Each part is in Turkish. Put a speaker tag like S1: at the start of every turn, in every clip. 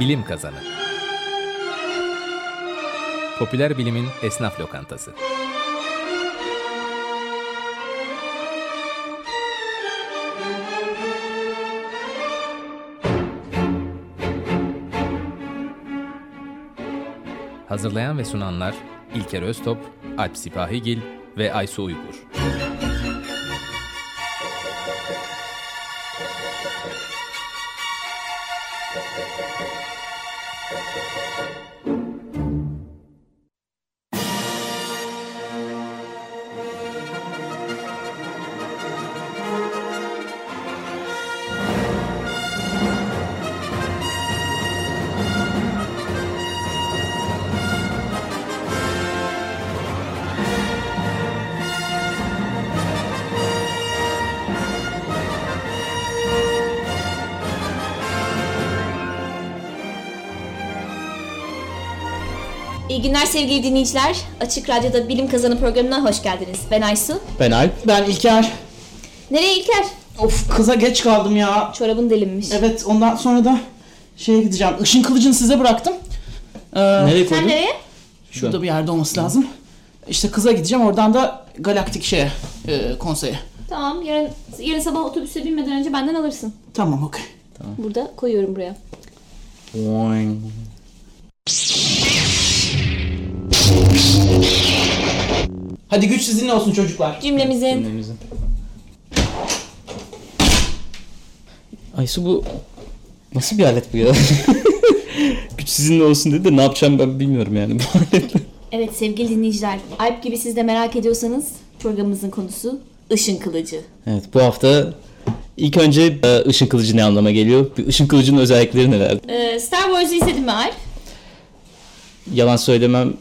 S1: Bilim Kazanı Popüler Bilimin Esnaf Lokantası Hazırlayan ve sunanlar İlker Öztop, Alp Sipahigil ve Aysu Uygur.
S2: İyi günler sevgili dinleyiciler. Açık Radyo'da Bilim Kazanı programına hoş geldiniz. Ben Aysu.
S3: Ben Alp.
S4: Ben İlker.
S2: Nereye İlker?
S4: Of kıza geç kaldım ya.
S2: Çorabın delinmiş.
S4: Evet ondan sonra da şeye gideceğim. Işın kılıcını size bıraktım. Ee,
S3: Nereye
S2: Sen
S3: koydun?
S2: nereye?
S4: Şurada bir yerde olması lazım. İşte kıza gideceğim oradan da galaktik şeye e, konseye.
S2: Tamam yarın, yarın sabah otobüse binmeden önce benden alırsın.
S4: Tamam okey.
S2: Burada koyuyorum buraya.
S3: Boing.
S4: Hadi güç sizinle olsun çocuklar.
S2: Cümlemizin
S3: Cümlemizin. Aysu bu nasıl bir alet bu ya? Güç sizinle olsun dedi de ne yapacağım ben bilmiyorum yani bu aletle.
S2: Evet sevgili dinleyiciler. Alp gibi siz de merak ediyorsanız programımızın konusu ışın kılıcı.
S3: Evet bu hafta ilk önce e, ışın kılıcı ne anlama geliyor? Bir ışın kılıcının özellikleri neler?
S2: Ee, Star Wars'ı izledin mi Alp?
S3: Yalan söylemem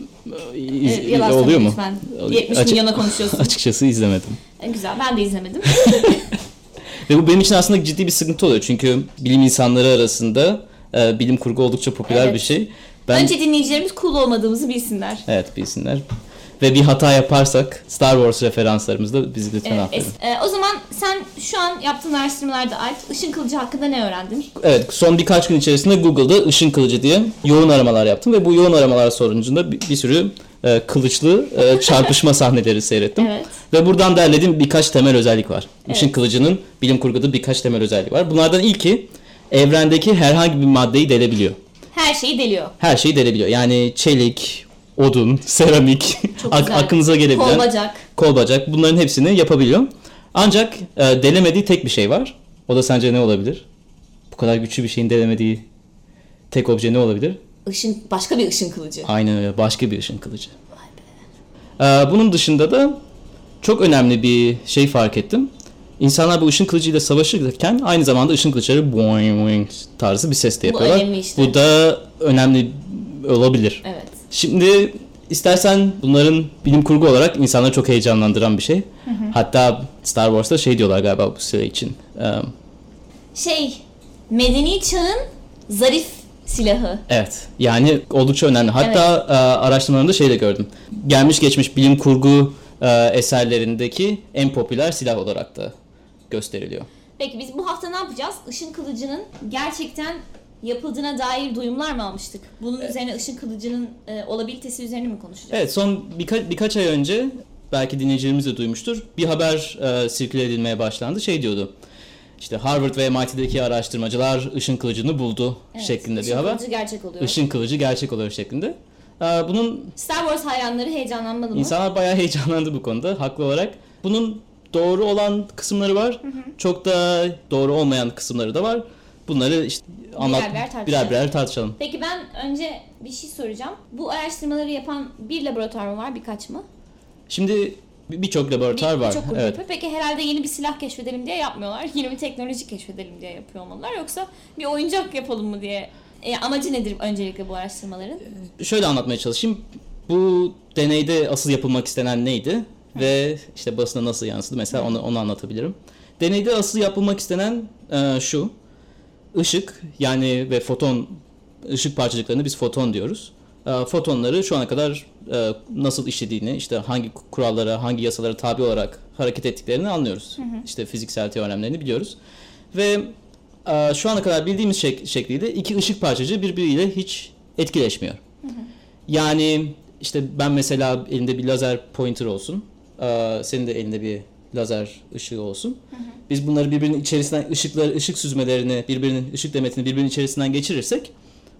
S3: iz-
S2: Evet, yalan
S3: oluyor mu?
S2: lütfen. 70
S3: Açık-
S2: milyona konuşuyorsun.
S3: Açıkçası izlemedim.
S2: Ee, Güzel ben de izlemedim.
S3: Ve bu benim için aslında ciddi bir sıkıntı oluyor. Çünkü bilim insanları arasında e, bilim kurgu oldukça popüler
S2: Evet.
S3: bir şey. Ben
S2: Önce dinleyicilerimiz cool olmadığımızı bilsinler.
S3: evet bilsinler. Ve bir hata yaparsak Star Wars referanslarımızda bizi lütfen
S2: Evet,
S3: affedin.
S2: e, o zaman sen şu an yaptığın araştırmalarda Alp, ışın kılıcı hakkında ne öğrendin?
S3: Evet son birkaç gün içerisinde Google'da ışın kılıcı diye yoğun aramalar yaptım ve bu yoğun aramalar sonucunda bir, bir sürü e, kılıçlı e, çarpışma sahneleri seyrettim.
S2: Evet.
S3: Ve buradan derlediğim birkaç temel özellik var. Işın
S2: Evet.
S3: kılıcının bilim kurguda birkaç temel özelliği var. Bunlardan ilki evrendeki herhangi bir maddeyi delebiliyor.
S2: Her şeyi deliyor.
S3: Her şeyi delebiliyor. Yani çelik, odun, seramik, ak- aklınıza gelebilen
S2: Kol bacak.
S3: kol bacak bunların hepsini yapabiliyor. Ancak e, delemediği tek bir şey var. O da sence ne olabilir? Bu kadar güçlü bir şeyin delemediği tek obje ne olabilir?
S2: Işın, başka bir ışın kılıcı.
S3: Aynen öyle. Başka bir ışın kılıcı. E, bunun dışında da çok önemli bir şey fark ettim. İnsanlar bu ışın kılıcıyla savaşırken aynı zamanda ışın kılıçları boing boing tarzı bir ses de
S2: Bu
S3: yapıyorlar.
S2: önemli işte.
S3: Bu da önemli olabilir.
S2: Evet.
S3: Şimdi istersen bunların bilim kurgu olarak insanları çok heyecanlandıran bir şey. Hatta Star Wars'ta şey diyorlar galiba bu süre için. Ee,
S2: Şey, medeni çağın zarif silahı.
S3: evet yani oldukça önemli. Hatta e, araştırmalarımda şey de gördüm. Gelmiş geçmiş bilim kurgu e, eserlerindeki en popüler silah olarak da gösteriliyor.
S2: Peki biz bu hafta ne yapacağız? Işın kılıcının gerçekten yapıldığına dair duyumlar mı almıştık? Bunun üzerine ışın kılıcının e, olabilitesi üzerine mi konuşacağız?
S3: Evet son birka- birkaç ay önce belki dinleyicilerimiz de duymuştur. Bir haber e, sirküle edilmeye başlandı. Şey diyordu. İşte Harvard ve MIT'deki araştırmacılar ışın kılıcını buldu
S2: Evet,
S3: şeklinde bir haber.
S2: kılıcı gerçek oluyor.
S3: Işın kılıcı gerçek oluyor şeklinde. Ee, Bunun
S2: Star Wars hayranları heyecanlanmadı mı?
S3: insanlar bayağı heyecanlandı bu konuda haklı olarak. Bunun doğru olan kısımları var. Çok da doğru olmayan kısımları da var. Bunları işte anlat
S2: birer
S3: birer birer tartışalım.
S2: Peki ben önce bir şey soracağım. Bu araştırmaları yapan bir laboratuvar mı var, birkaç mı?
S3: Şimdi bir- birçok laboratuvar
S2: Bir-
S3: var.
S2: birçok
S3: evet.
S2: yapıyor. Peki herhalde yeni bir silah keşfedelim diye yapmıyorlar. Yeni bir teknoloji keşfedelim diye yapıyor olmalılar. Yoksa bir oyuncak yapalım mı diye. E, amacı nedir öncelikle bu araştırmaların?
S3: Şöyle anlatmaya çalışayım. Bu deneyde asıl yapılmak istenen neydi? Ve işte basına nasıl yansıdı? Mesela onu, onu anlatabilirim. Deneyde asıl yapılmak istenen e, şu. Işık yani ve foton ışık parçacıklarını biz foton diyoruz. E, fotonları şu ana kadar e, nasıl işlediğini, işte hangi kurallara, hangi yasalara tabi olarak hareket ettiklerini anlıyoruz. İşte fiziksel teoremlerini biliyoruz. Ve e, şu ana kadar bildiğimiz şek- şekliyle iki ışık parçacığı birbiriyle hiç etkileşmiyor. Yani işte ben mesela elimde bir lazer pointer olsun. e, senin de elinde bir lazer ışığı olsun. Biz bunları birbirinin içerisinden ışıkları ışık süzmelerini birbirinin ışık demetini birbirinin içerisinden geçirirsek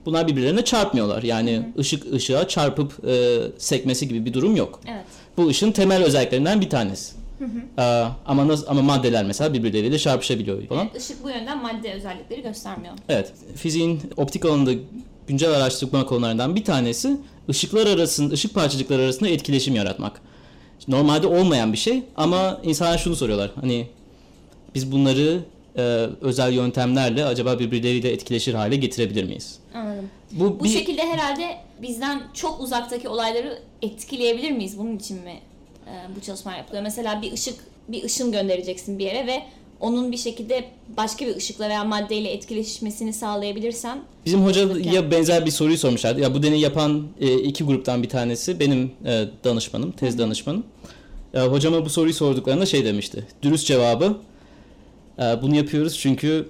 S3: bunlar birbirlerine çarpmıyorlar. Yani ışık ışığa çarpıp e, sekmesi gibi bir durum yok.
S2: Evet.
S3: Bu ışığın temel özelliklerinden bir tanesi. Ee, ama nasıl, ama maddeler mesela birbirleriyle çarpışabiliyor falan.
S2: Işık bu yönden madde özellikleri göstermiyor.
S3: Evet. Fiziğin optik alanında güncel araştırma konularından bir tanesi ışıklar arasında ışık parçacıkları arasında etkileşim yaratmak. Normalde olmayan bir şey ama insanlar şunu soruyorlar. Hani biz bunları e, özel yöntemlerle acaba birbirleriyle etkileşir hale getirebilir miyiz?
S2: Anladım.
S3: Bu,
S2: Bu
S3: bir
S2: şekilde herhalde bizden çok uzaktaki olayları etkileyebilir miyiz? Bunun için mi e, bu çalışmalar yapılıyor? Mesela bir ışık, bir ışın göndereceksin bir yere ve onun bir şekilde başka bir ışıkla veya maddeyle etkileşmesini sağlayabilirsen
S3: Bizim hocaya benzer bir soruyu sormuşlardı. Ya bu deneyi yapan e, iki gruptan bir tanesi benim e, danışmanım, tez danışmanım. E, hocama bu soruyu sorduklarında şey demişti. Dürüst cevabı bunu yapıyoruz çünkü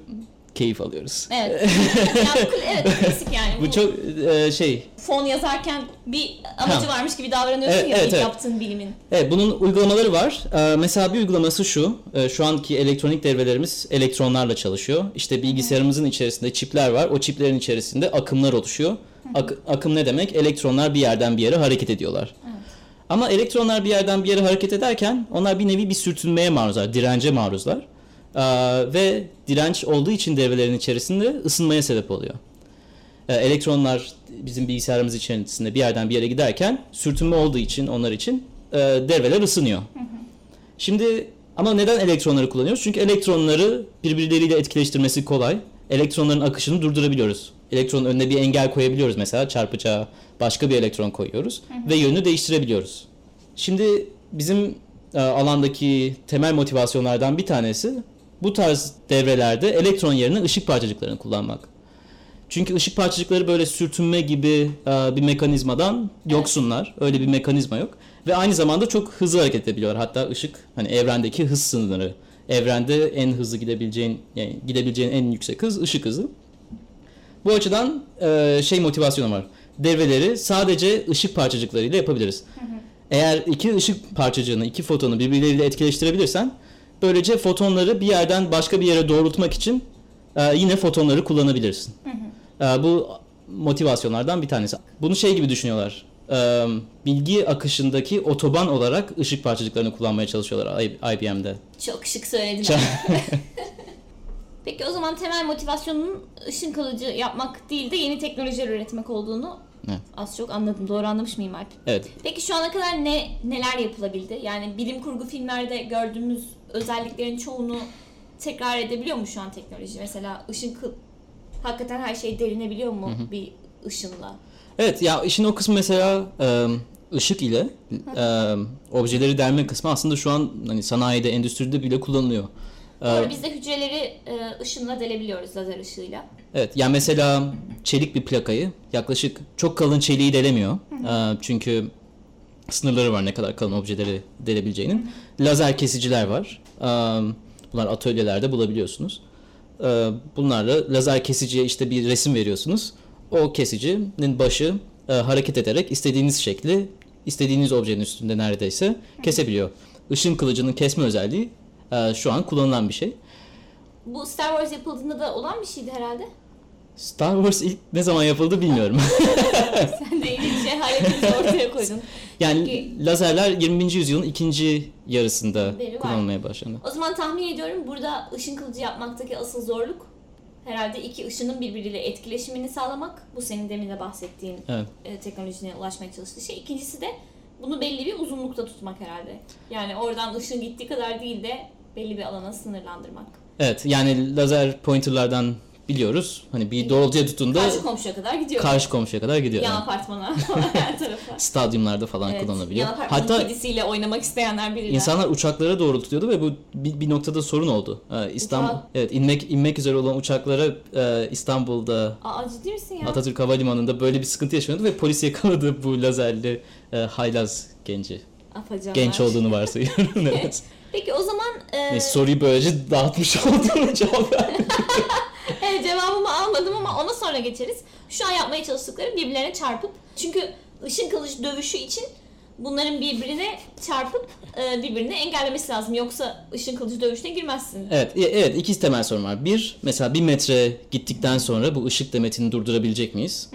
S3: keyif alıyoruz.
S2: evet. ya bu, evet klasik yani. Bu,
S3: Bu çok e, şey.
S2: fon yazarken bir amacı
S3: Ha.
S2: varmış gibi davranıyorsun
S3: Evet,
S2: ya
S3: evet, evet.
S2: yaptığın bilimin.
S3: Evet bunun uygulamaları var. E, mesela bir uygulaması şu. E, şu anki elektronik devrelerimiz elektronlarla çalışıyor. İşte bilgisayarımızın içerisinde çipler var. O çiplerin içerisinde akımlar oluşuyor. Ak- akım ne demek? Elektronlar bir yerden bir yere hareket ediyorlar. Ama elektronlar bir yerden bir yere hareket ederken onlar bir nevi bir sürtünmeye maruzlar, dirence maruzlar. Ee, ve direnç olduğu için devrelerin içerisinde ısınmaya sebep oluyor. Ee, elektronlar bizim bilgisayarımız içerisinde bir yerden bir yere giderken sürtünme olduğu için onlar için e, devreler ısınıyor. Şimdi ama neden elektronları kullanıyoruz? Çünkü elektronları birbirleriyle etkileştirmesi kolay. Elektronların akışını durdurabiliyoruz. Elektronun önüne bir engel koyabiliyoruz mesela çarpacağı başka bir elektron koyuyoruz ve yönünü değiştirebiliyoruz. Şimdi bizim e, alandaki temel motivasyonlardan bir tanesi bu tarz devrelerde elektron yerine ışık parçacıklarını kullanmak. Çünkü ışık parçacıkları böyle sürtünme gibi e, bir mekanizmadan yoksunlar. Öyle bir mekanizma yok. Ve aynı zamanda çok hızlı hareket edebiliyor. Hatta ışık hani evrendeki hız sınırı. Evrende en hızlı gidebileceğin yani gidebileceğin en yüksek hız ışık hızı. Bu açıdan e, şey motivasyonu var. Devreleri sadece ışık parçacıklarıyla yapabiliriz. Eğer iki ışık parçacığını, iki fotonu birbirleriyle etkileştirebilirsen böylece fotonları bir yerden başka bir yere doğrultmak için e, yine fotonları kullanabilirsin. E, bu motivasyonlardan bir tanesi. Bunu şey gibi düşünüyorlar. E, bilgi akışındaki otoban olarak ışık parçacıklarını kullanmaya çalışıyorlar IBM'de.
S2: Çok şık söyledin.
S3: Çok-
S2: Peki o zaman temel motivasyonun ışın kılıcı yapmak değil de yeni teknolojiler üretmek olduğunu
S3: Evet.
S2: az çok anladım. Doğru anlamış mıyım Alp?
S3: Evet.
S2: Peki şu ana kadar ne neler yapılabildi? Yani bilim kurgu filmlerde gördüğümüz özelliklerin çoğunu tekrar edebiliyor mu şu an teknoloji? Mesela ışın kıl hakikaten her şey delinebiliyor mu bir ışınla?
S3: Evet ya işin o kısmı mesela ışık ile e, objeleri delme kısmı aslında şu an hani sanayide, endüstride bile kullanılıyor.
S2: Doğru biz de hücreleri e, ışınla delebiliyoruz lazer ışığıyla.
S3: Evet yani mesela çelik bir plakayı yaklaşık çok kalın çeliği delemiyor. E, çünkü sınırları var ne kadar kalın objeleri delebileceğinin. Lazer kesiciler var. Bunlar atölyelerde bulabiliyorsunuz. E, bunlarla lazer kesiciye işte bir resim veriyorsunuz. O kesicinin başı e, hareket ederek istediğiniz şekli istediğiniz objenin üstünde neredeyse kesebiliyor. Işın kılıcının kesme özelliği e, şu an kullanılan bir şey.
S2: Bu Star Wars yapıldığında da olan bir şeydi herhalde.
S3: Star Wars ilk ne zaman yapıldı bilmiyorum.
S2: Sen de ilginç cehaletinizi ortaya koydun.
S3: yani
S2: Peki.
S3: lazerler 20. yüzyılın ikinci yarısında
S2: Beri
S3: kullanılmaya başlandı.
S2: O zaman tahmin ediyorum burada ışın kılıcı yapmaktaki asıl zorluk herhalde iki ışının birbiriyle etkileşimini sağlamak. Bu senin demin de bahsettiğin
S3: Evet.
S2: e, teknolojine ulaşmaya çalıştığı şey. İkincisi de bunu belli bir uzunlukta tutmak herhalde. Yani oradan ışın gittiği kadar değil de belli bir alana sınırlandırmak.
S3: Evet yani lazer pointerlardan biliyoruz. Hani bir doğrultuya tuttuğunda
S2: Karşı komşuya kadar gidiyor.
S3: karşı komşuya kadar gidiyor.
S2: Yan
S3: Yani
S2: apartmana her tarafa.
S3: Stadyumlarda falan
S2: Evet,
S3: kullanılabiliyor.
S2: yan
S3: Hatta
S2: kedisiyle oynamak isteyenler bilirler.
S3: insanlar uçaklara doğrultuyordu ve bu bir, bir noktada sorun oldu. Ee, İstanbul
S2: Uçağa-
S3: evet inmek inmek üzere olan uçaklara e, İstanbul'da
S2: Aa ciddi misin ya?
S3: Atatürk Havalimanı'nda böyle bir sıkıntı yaşanıyordu ve polis yakaladı bu lazerli e, haylaz genci.
S2: Afacanlar.
S3: Genç olduğunu varsayıyorum. evet.
S2: Peki o zaman e,
S3: Neyse, soruyu böylece dağıtmış oldum cevap verdim.
S2: sonra geçeriz. Şu an yapmaya çalıştıkları birbirlerine çarpıp çünkü ışın kılıç dövüşü için bunların birbirine çarpıp e, birbirini engellemesi lazım. Yoksa ışın kılıcı dövüşüne girmezsin.
S3: Evet, e- evet iki temel sorun var. Bir, mesela bir metre gittikten sonra bu ışık demetini durdurabilecek miyiz?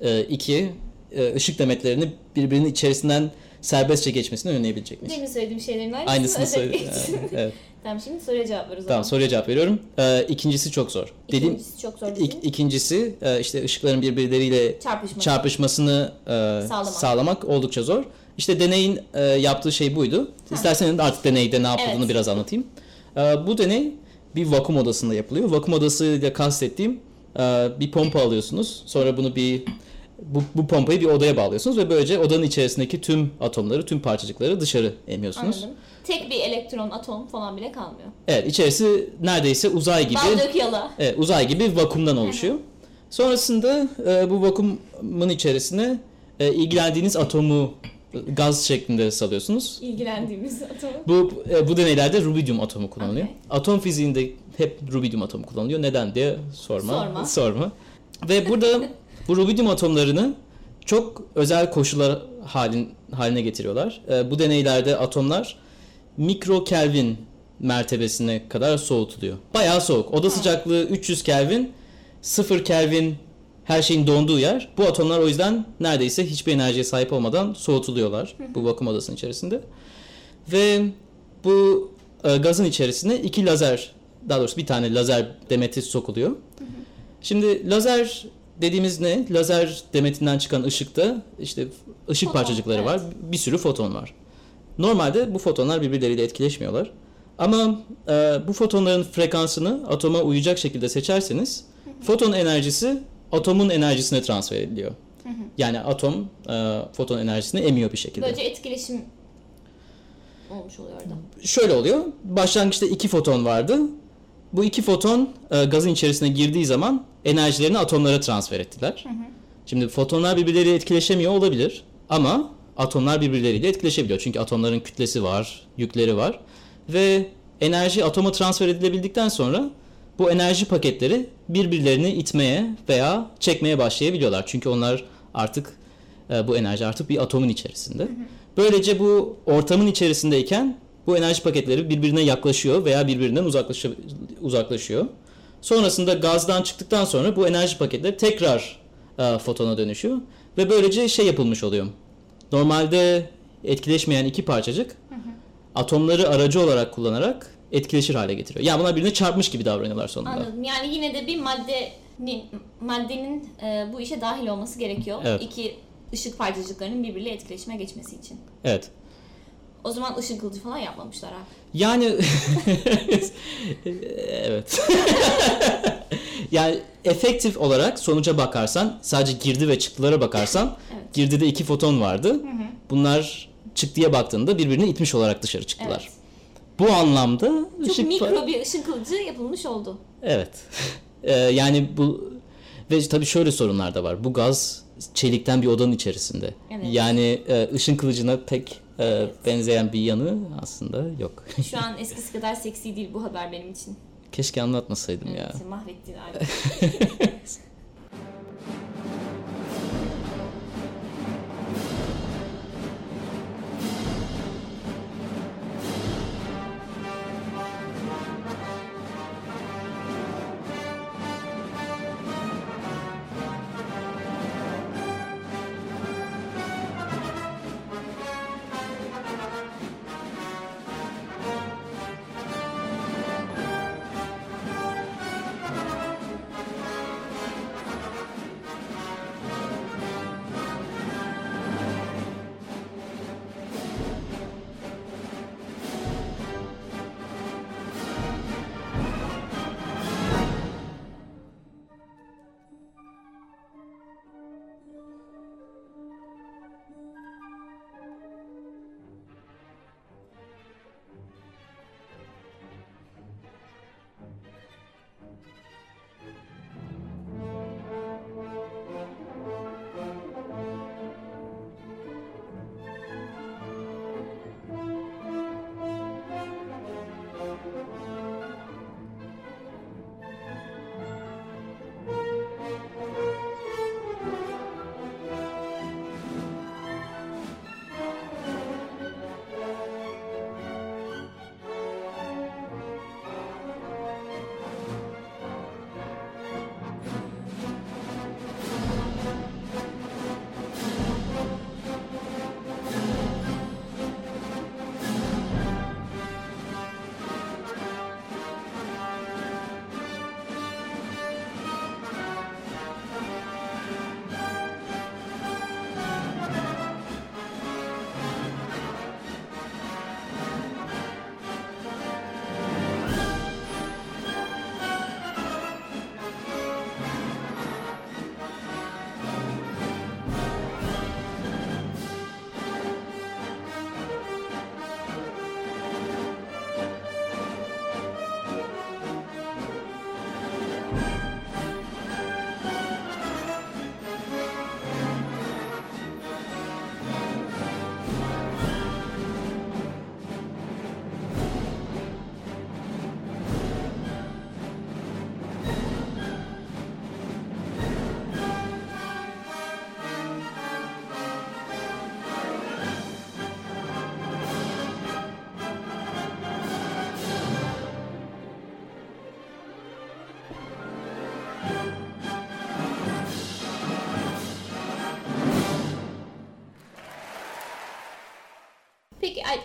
S3: Ee, iki, e, ışık demetlerini birbirinin içerisinden serbestçe geçmesini önleyebilecek miyiz?
S2: Demin söylediğim şeylerin aynısını,
S3: Aynısını
S2: özet
S3: söyle.
S2: geçtim.
S3: Evet, evet.
S2: tamam şimdi soruya cevap ver o zaman.
S3: Tamam soruya cevap veriyorum. Ee, ikincisi çok zor.
S2: İkincisi çok zor
S3: ik-
S2: dediğin.
S3: ikincisi e, işte ışıkların birbirleriyle
S2: Çarpışma.
S3: çarpışmasını e,
S2: Sağlamak.
S3: sağlamak oldukça zor. İşte deneyin e, yaptığı şey buydu. İsterseniz artık deneyde ne yapıldığını
S2: Evet.
S3: biraz anlatayım. E, bu deney bir vakum odasında yapılıyor. Vakum odasıyla kastettiğim e, bir pompa alıyorsunuz. Sonra bunu bir bu, bu pompayı bir odaya bağlıyorsunuz ve böylece odanın içerisindeki tüm atomları, tüm parçacıkları dışarı emiyorsunuz.
S2: Anladım. Tek bir elektron, atom falan bile kalmıyor.
S3: Evet, içerisi neredeyse uzay gibi.
S2: Bal.
S3: Evet, uzay gibi vakumdan oluşuyor. Sonrasında e, bu vakumun içerisine e, ilgilendiğiniz atomu e, gaz şeklinde salıyorsunuz.
S2: İlgilendiğimiz atom.
S3: Bu e, bu deneylerde rubidyum atomu kullanılıyor.
S2: Okey.
S3: Atom fiziğinde hep rubidyum atomu kullanılıyor. Neden diye sorma.
S2: Sorma.
S3: Sorma. Ve burada bu rubidyum atomlarını çok özel koşullar halin, haline getiriyorlar. E, bu deneylerde atomlar mikro Kelvin mertebesine kadar soğutuluyor. Bayağı soğuk. Oda sıcaklığı 300 Kelvin, 0 Kelvin her şeyin donduğu yer. Bu atomlar o yüzden neredeyse hiçbir enerjiye sahip olmadan soğutuluyorlar bu vakum odasının içerisinde. Ve bu e, gazın içerisine iki lazer, daha doğrusu bir tane lazer demeti sokuluyor. Şimdi lazer dediğimiz ne? Lazer demetinden çıkan ışıkta işte ışık
S2: Foton,
S3: parçacıkları var.
S2: evet.
S3: Bir sürü foton var. Normalde bu fotonlar birbirleriyle etkileşmiyorlar. Ama e, bu fotonların frekansını atoma uyacak şekilde seçerseniz foton enerjisi atomun enerjisine transfer ediliyor. Yani atom e, foton enerjisini emiyor bir şekilde.
S2: Böylece etkileşim olmuş oluyor orada.
S3: Şöyle oluyor. Başlangıçta iki foton vardı. Bu iki foton e, gazın içerisine girdiği zaman enerjilerini atomlara transfer ettiler. Şimdi fotonlar birbirleriyle etkileşemiyor olabilir ama atomlar birbirleriyle etkileşebiliyor. Çünkü atomların kütlesi var, yükleri var ve enerji atoma transfer edilebildikten sonra bu enerji paketleri birbirlerini itmeye veya çekmeye başlayabiliyorlar. Çünkü onlar artık e, bu enerji artık bir atomun içerisinde. Böylece bu ortamın içerisindeyken bu enerji paketleri birbirine yaklaşıyor veya birbirinden uzaklaşıyor. Sonrasında gazdan çıktıktan sonra bu enerji paketleri tekrar e, fotona dönüşüyor ve böylece şey yapılmış oluyor. Normalde etkileşmeyen iki parçacık atomları aracı olarak kullanarak etkileşir hale getiriyor. Yani bunlar birbirine çarpmış gibi davranıyorlar sonunda.
S2: Anladım. Yani yine de bir maddenin maddenin e, bu işe dahil olması gerekiyor.
S3: Evet.
S2: İki ışık parçacıklarının birbiriyle etkileşime geçmesi için.
S3: Evet.
S2: O zaman ışık kılıcı falan yapmamışlar abi.
S3: Yani evet. yani efektif olarak sonuca bakarsan sadece girdi ve çıktılara bakarsan
S2: Evet.
S3: girdide iki foton vardı. Bunlar çıktıya baktığında birbirini itmiş olarak dışarı çıktılar.
S2: Evet.
S3: Bu anlamda
S2: Çok
S3: ışık
S2: mikro bir ışık kılıcı yapılmış oldu.
S3: Evet. Ee, yani bu ve tabii şöyle sorunlar da var. Bu gaz çelikten bir odanın içerisinde.
S2: Evet.
S3: Yani e, ışın kılıcına pek e, benzeyen bir yanı aslında yok.
S2: Şu an eskisi kadar seksi değil bu haber benim için.
S3: Keşke anlatmasaydım ya.
S2: Evet, mahvettin abi.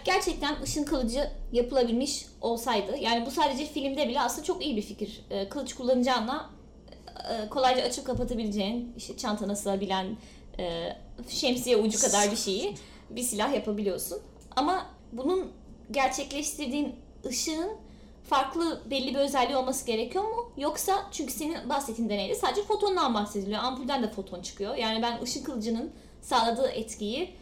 S2: gerçekten ışın kılıcı yapılabilmiş olsaydı yani bu sadece filmde bile aslında çok iyi bir fikir. Ee, kılıç kullanacağına e, kolayca açıp kapatabileceğin işte çantana sığabilen e, şemsiye ucu kadar bir şeyi bir silah yapabiliyorsun. Ama bunun gerçekleştirdiğin ışığın farklı belli bir özelliği olması gerekiyor mu? Yoksa çünkü senin bahsettiğin deneyde sadece fotondan bahsediliyor. Ampulden de foton çıkıyor. Yani ben ışın kılıcının sağladığı etkiyi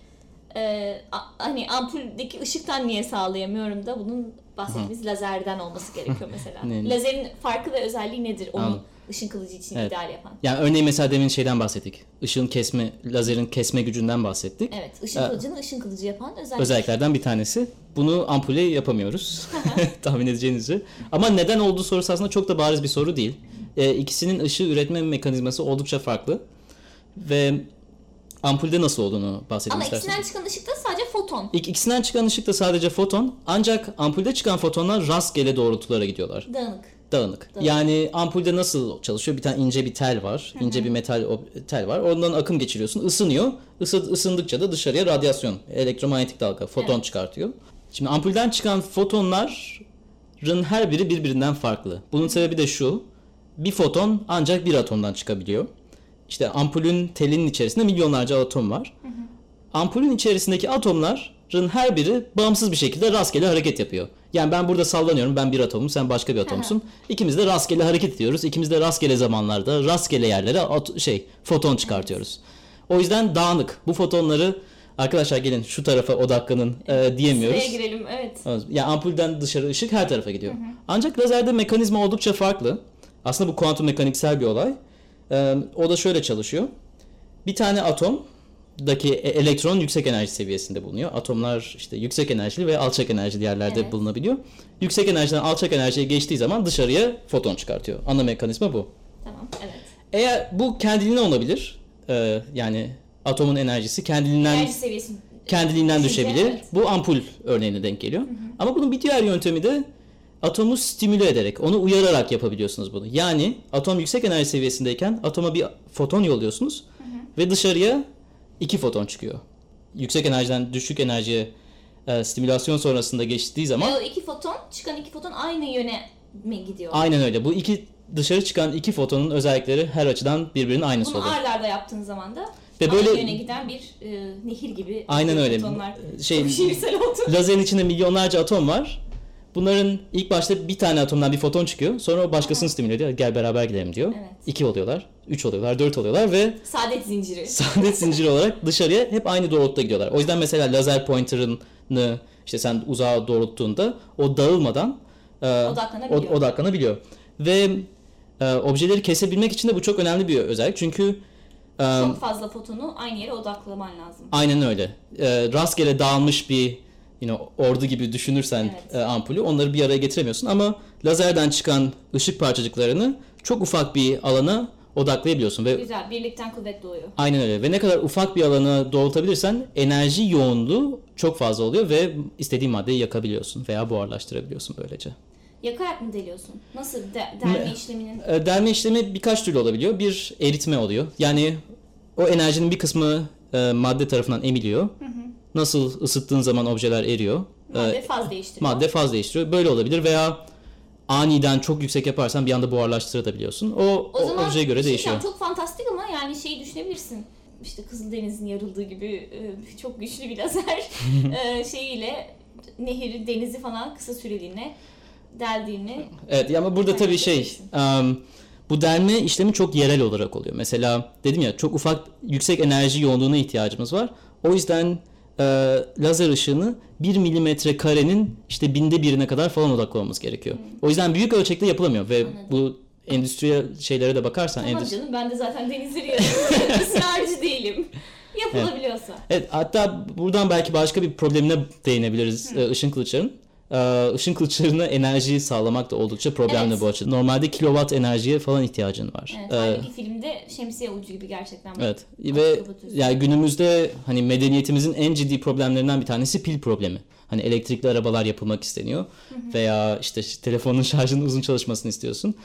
S2: e, a- hani ampuldeki ışıktan niye sağlayamıyorum da bunun bahsettiğimiz lazerden olması gerekiyor mesela. Lazerin farkı ve özelliği nedir onu
S3: Anladım.
S2: ışın kılıcı için
S3: Evet.
S2: ideal yapan?
S3: Yani örneğin mesela demin şeyden bahsettik. Işığın kesme, lazerin kesme gücünden bahsettik.
S2: Evet, ışın
S3: Evet.
S2: kılıcını ışın kılıcı yapan özellik.
S3: Özelliklerden bir tanesi. Bunu ampule yapamıyoruz. Tahmin edeceğiniz üzere. Ama neden olduğu sorusu aslında çok da bariz bir soru değil. E, ikisinin ışığı üretme mekanizması oldukça farklı. Ve ampulde nasıl olduğunu bahsedeyim
S2: Ama
S3: istersen.
S2: ikisinden çıkan ışık da sadece foton.
S3: İk, ikisinden çıkan ışık da sadece foton. Ancak ampulde çıkan fotonlar rastgele doğrultulara gidiyorlar.
S2: Dağınık.
S3: Dağınık.
S2: Dağınık.
S3: Yani ampulde nasıl çalışıyor? Bir tane ince bir tel var. ince bir metal tel var. Ondan akım geçiriyorsun. Isınıyor. Isı, ısındıkça da dışarıya radyasyon, elektromanyetik dalga, foton
S2: Evet.
S3: çıkartıyor. Şimdi ampulden çıkan fotonların her biri birbirinden farklı. Bunun sebebi de şu. Bir foton ancak bir atomdan çıkabiliyor. İşte ampulün telinin içerisinde milyonlarca atom var. Ampulün içerisindeki atomların her biri bağımsız bir şekilde rastgele hareket yapıyor. Yani ben burada sallanıyorum. Ben bir atomum, sen başka bir atomsun. İkimiz de rastgele hareket ediyoruz. İkimiz de rastgele zamanlarda, rastgele yerlere at- şey foton çıkartıyoruz. O yüzden dağınık. Bu fotonları arkadaşlar gelin şu tarafa odaklanın e, diyemiyoruz.
S2: Sıraya girelim evet.
S3: Ya ampulden dışarı ışık her tarafa gidiyor. Ancak lazerde mekanizma oldukça farklı. Aslında bu kuantum mekaniksel bir olay. Ee, o da şöyle çalışıyor. Bir tane atomdaki e- elektron yüksek enerji seviyesinde bulunuyor. Atomlar işte yüksek enerjili ve alçak enerjili yerlerde
S2: Evet.
S3: bulunabiliyor. Yüksek enerjiden alçak enerjiye geçtiği zaman dışarıya foton çıkartıyor. Ana mekanizma bu.
S2: Tamam evet.
S3: Eğer bu kendiliğinden olabilir. Ee, yani atomun enerjisi kendiliğinden
S2: Enerji seviyesi
S3: kendiliğinden düşebilir.
S2: evet.
S3: Bu ampul örneğine denk geliyor. Ama bunun bir diğer yöntemi de atomu stimüle ederek, onu uyararak yapabiliyorsunuz bunu. Yani atom yüksek enerji seviyesindeyken atoma bir foton yolluyorsunuz ve dışarıya iki foton çıkıyor. Yüksek enerjiden düşük enerjiye e, stimülasyon sonrasında geçtiği zaman
S2: Ve o iki foton, çıkan iki foton aynı yöne mi gidiyor?
S3: aynen öyle. Bu iki dışarı çıkan iki fotonun özellikleri her açıdan birbirinin aynısı
S2: Bunu
S3: oluyor.
S2: ard arda yaptığın zaman da
S3: Ve
S2: aynı
S3: böyle-
S2: yöne giden bir e, nehir gibi
S3: Aynen öyle.
S2: fotonlar.
S3: Şey
S2: şiirsel oldu.
S3: Lazerin içinde milyonlarca atom var. Bunların ilk başta bir tane atomdan bir foton çıkıyor. Sonra o başkasını stimüle ediyor. Gel beraber gidelim diyor.
S2: Evet.
S3: İki oluyorlar, üç oluyorlar, dört oluyorlar ve
S2: Saadet zinciri.
S3: saadet zinciri olarak dışarıya hep aynı doğrultuda gidiyorlar. O yüzden mesela lazer pointer'ını işte sen uzağa doğrulttuğunda o dağılmadan e,
S2: Odaklanabiliyor.
S3: od- odaklanabiliyor. Ve e, objeleri kesebilmek için de bu çok önemli bir özellik. Çünkü e,
S2: Çok fazla fotonu aynı yere odaklaman lazım.
S3: Aynen öyle. Ee, rastgele dağılmış bir know, ordu gibi düşünürsen
S2: Evet.
S3: e, ampulü onları bir araya getiremiyorsun ama lazerden çıkan ışık parçacıklarını çok ufak bir alana odaklayabiliyorsun ve
S2: Güzel. Birlikten kuvvet doğuyor.
S3: aynen öyle ve ne kadar ufak bir alana doğrultabilirsen enerji yoğunluğu çok fazla oluyor ve istediğin maddeyi yakabiliyorsun veya buharlaştırabiliyorsun böylece.
S2: Yakarak mı deliyorsun? Nasıl de- delme işleminin?
S3: E, Delme işlemi birkaç türlü olabiliyor. Bir eritme oluyor. Yani o enerjinin bir kısmı e, madde tarafından emiliyor. Nasıl ısıttığın zaman objeler eriyor.
S2: Madde faz değiştiriyor.
S3: madde faz değiştiriyor. Böyle olabilir veya aniden çok yüksek yaparsan bir anda buharlaştırabiliyorsun. O, o,
S2: O zaman
S3: objeye göre
S2: şey
S3: değişiyor.
S2: Çok fantastik ama yani şeyi düşünebilirsin. İşte Kızıldeniz'in yarıldığı gibi e, çok güçlü bir lazer e, şeyiyle nehri, denizi falan kısa süreliğine deldiğini
S3: Evet ama burada tabii şey um, bu delme işlemi çok yerel olarak oluyor. Mesela dedim ya çok ufak yüksek enerji yoğunluğuna ihtiyacımız var. O yüzden e, lazer ışığını 1 milimetre karenin işte binde birine kadar falan odaklamamız gerekiyor. O yüzden büyük ölçekte yapılamıyor ve
S2: Anladım.
S3: bu endüstriyel şeylere de bakarsan
S2: Tamam
S3: endüstri-
S2: canım ben de zaten denizleri yarıyorum. Israrcı değilim. Yapılabiliyorsa.
S3: Evet hatta buradan belki başka bir problemine değinebiliriz e, ışın kılıçların. E, ışın kılıçlarına enerji sağlamak da oldukça problemli
S2: Evet.
S3: bu açıdan. Normalde kilowatt enerjiye falan ihtiyacın var.
S2: Evet,
S3: Ee,
S2: halbuki filmde şemsiye ucu gibi gerçekten.
S3: Evet ve yani günümüzde hani medeniyetimizin en ciddi problemlerinden bir tanesi pil problemi. Hani elektrikli arabalar yapılmak isteniyor veya işte telefonun şarjının uzun çalışmasını istiyorsun.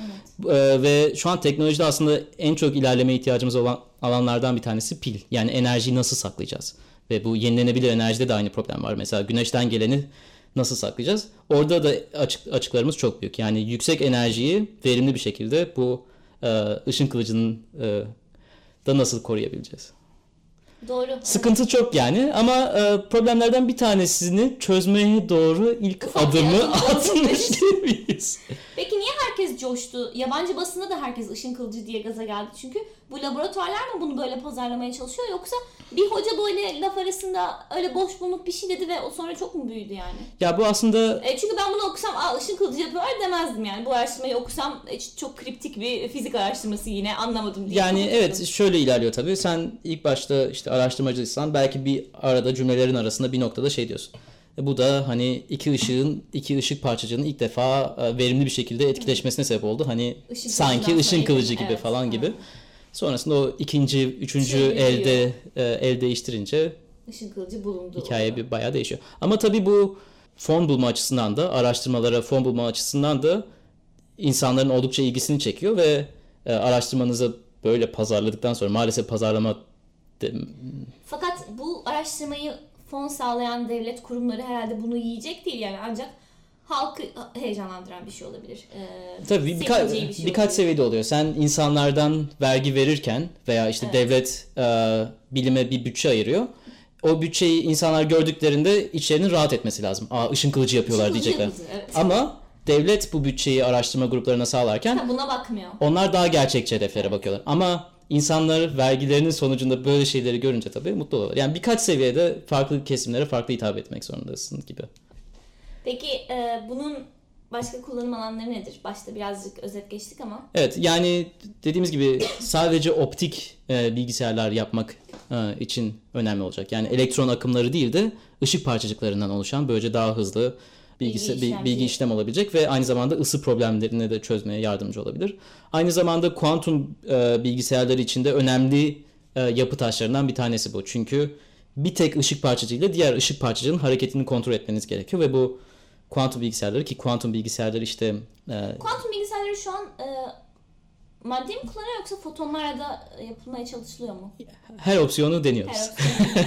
S3: Ee, ve şu an teknolojide aslında en çok ilerleme ihtiyacımız olan alanlardan bir tanesi pil. Yani enerjiyi nasıl saklayacağız? Ve bu yenilenebilir enerjide de aynı problem var. Mesela güneşten geleni nasıl saklayacağız? Orada da açık, açıklarımız çok büyük. Yani yüksek enerjiyi verimli bir şekilde bu e, ışın kılıcının e, da nasıl koruyabileceğiz?
S2: Doğru.
S3: Sıkıntı çok yani ama e, problemlerden bir tanesini çözmeye doğru ilk
S2: Ufak
S3: adımı
S2: adım
S3: atmış gibiyiz.
S2: Peki niye herkes coştu? Yabancı basında da herkes ışın kılıcı diye gaza geldi. Çünkü bu laboratuvarlar mı bunu böyle pazarlamaya çalışıyor yoksa bir hoca böyle laf arasında öyle boş bulunup bir şey dedi ve o sonra çok mu büyüdü yani?
S3: Ya bu aslında
S2: E çünkü ben bunu okusam aa ışın kılıcı yapıyorlar demezdim yani. Bu araştırmayı okusam e, çok kriptik bir fizik araştırması yine anlamadım diye.
S3: yani
S2: konuşurdum.
S3: evet şöyle ilerliyor tabii. Sen ilk başta işte araştırmacıysan belki bir arada cümlelerin arasında bir noktada şey diyorsun. E, bu da hani iki ışığın, iki ışık parçacığının ilk defa e, verimli bir şekilde etkileşmesine sebep oldu. Hani
S2: Işın
S3: sanki ışın kılıcı gibi
S2: evet,
S3: falan gibi. Sonrasında o ikinci, üçüncü
S2: Şey
S3: elde e, el değiştirince
S2: Işın kılıcı bulundu.
S3: hikaye bir bayağı değişiyor. Ama tabii bu fon bulma açısından da araştırmalara fon bulma açısından da insanların oldukça ilgisini çekiyor ve e, araştırmanızı böyle pazarladıktan sonra maalesef pazarlama de-
S2: Fakat bu araştırmayı fon sağlayan devlet kurumları herhalde bunu yiyecek değil yani ancak halkı heyecanlandıran bir şey olabilir. Ee,
S3: tabii birka-
S2: bir şey
S3: birkaç
S2: olabilir.
S3: seviyede oluyor. Sen insanlardan vergi verirken veya işte devlet e, bilime bir bütçe ayırıyor. O bütçeyi insanlar gördüklerinde içlerinin rahat etmesi lazım. Aa ışın kılıcı yapıyorlar
S2: Işın kılıcı
S3: diyecekler.
S2: yapıldı, evet.
S3: Ama devlet bu bütçeyi araştırma gruplarına sağlarken
S2: Ha, buna bakmıyor.
S3: Onlar daha gerçekçi hedeflere bakıyorlar. Ama insanlar vergilerinin sonucunda böyle şeyleri görünce tabii mutlu oluyorlar. Yani birkaç seviyede farklı kesimlere farklı hitap etmek zorundasın gibi.
S2: Peki e, bunun başka kullanım alanları nedir? Başta birazcık özet geçtik ama.
S3: Evet yani dediğimiz gibi sadece optik e, bilgisayarlar yapmak e, için önemli olacak. Yani elektron akımları değil de ışık parçacıklarından oluşan böylece daha hızlı
S2: Bilgi
S3: bilgi işlem olabilecek ve aynı zamanda ısı problemlerini de çözmeye yardımcı olabilir. Aynı zamanda kuantum e, bilgisayarları içinde önemli e, yapı taşlarından bir tanesi bu. Çünkü bir tek ışık parçacığıyla diğer ışık parçacığının hareketini kontrol etmeniz gerekiyor ve bu kuantum bilgisayarları ki kuantum bilgisayarları işte e,
S2: Kuantum bilgisayarları şu an e, madde mi kullanıyor yoksa fotonlarla da yapılmaya çalışılıyor mu?
S3: her opsiyonu deniyoruz.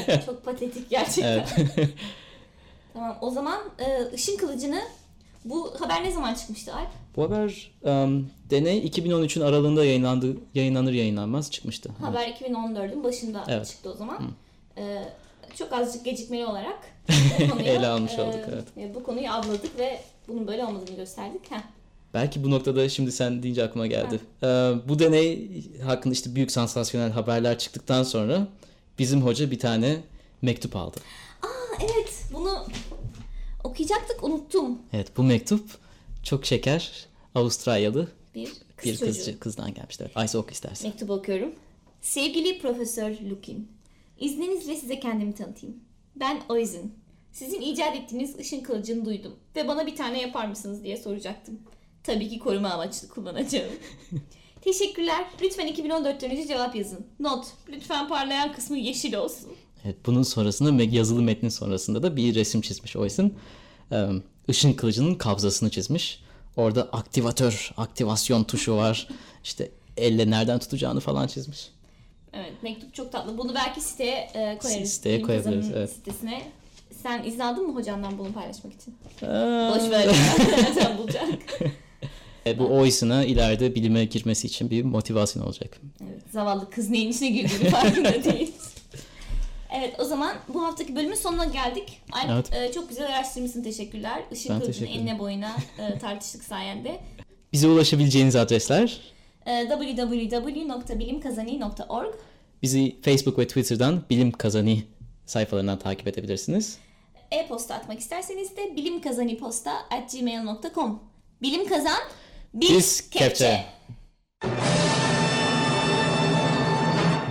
S2: Evet. Çok patetik gerçekten. Tamam o zaman e, ışın kılıcını bu haber ne zaman çıkmıştı Alp?
S3: Bu haber um, deney 2013'ün aralığında yayınlandı, yayınlanır yayınlanmaz çıkmıştı.
S2: Haber 2014'ün başında
S3: Evet.
S2: çıktı o zaman. E, çok azıcık gecikmeli olarak konuyu,
S3: Ele almış
S2: e,
S3: olduk, evet.
S2: Bu konuyu avladık ve bunun böyle olmadığını gösterdik. Heh.
S3: Belki bu noktada şimdi sen deyince aklıma geldi. Ee, bu deney hakkında işte büyük sansasyonel haberler çıktıktan sonra bizim hoca bir tane mektup aldı.
S2: Aa, evet bunu okuyacaktık unuttum.
S3: Evet bu mektup çok şeker Avustralyalı
S2: Bir kız
S3: bir kızcı, kızdan gelmişti. Evet, Ayşe oku istersen.
S2: Mektup okuyorum. Sevgili Profesör Lukin, izninizle size kendimi tanıtayım. Ben Oizin. Sizin icat ettiğiniz ışın kılıcını duydum ve bana bir tane yapar mısınız diye soracaktım. Tabii ki koruma amaçlı kullanacağım. Teşekkürler. Lütfen 2014 önce cevap yazın. Not. Lütfen parlayan kısmı yeşil olsun.
S3: Evet, bunun sonrasında me- yazılı metnin sonrasında da bir resim çizmiş. Ee, ışın kılıcının kabzasını çizmiş. Orada aktivatör, aktivasyon tuşu var. İşte elle nereden tutacağını falan çizmiş.
S2: Evet mektup çok tatlı. Bunu belki siteye e, koyarız.
S3: Siteye koyabiliriz, evet.
S2: Sitesine. Sen izin aldın mı hocandan bunu paylaşmak için?
S3: Aa,
S2: Boş ver. Nereden bulacak?
S3: E, bu Oysun'a ileride bilime girmesi için bir motivasyon olacak.
S2: Evet, zavallı kız neyin içine girdiğini farkında değil. Evet o zaman bu haftaki bölümün sonuna geldik. Alp
S3: Evet.
S2: e, çok güzel araştırmışsın teşekkürler. Işın
S3: Ben teşekkür
S2: enine boyuna e, tartıştık sayende.
S3: Bize ulaşabileceğiniz adresler
S2: www.bilimkazani.org
S3: bizi Facebook ve Twitter'dan Bilim Kazani sayfalarından takip edebilirsiniz.
S2: E-posta atmak isterseniz de bilimkazaniposta.gmail.com Bilim kazan, biz,
S3: Biz
S2: kepçe.
S3: kepçe.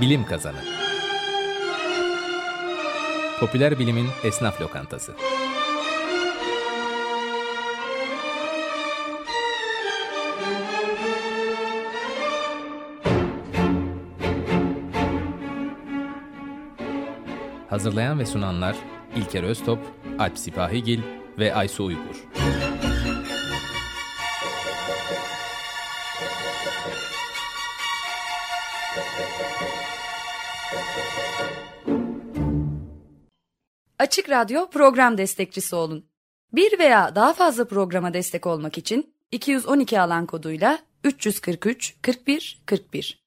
S1: Bilim Kazanı Popüler bilimin esnaf lokantası. Hazırlayan ve sunanlar İlker Öztop, Alp Sipahigil ve Aysu Uygur.
S5: Açık Radyo program destekçisi olun. Bir veya daha fazla programa destek olmak için 212 alan koduyla 343 41 41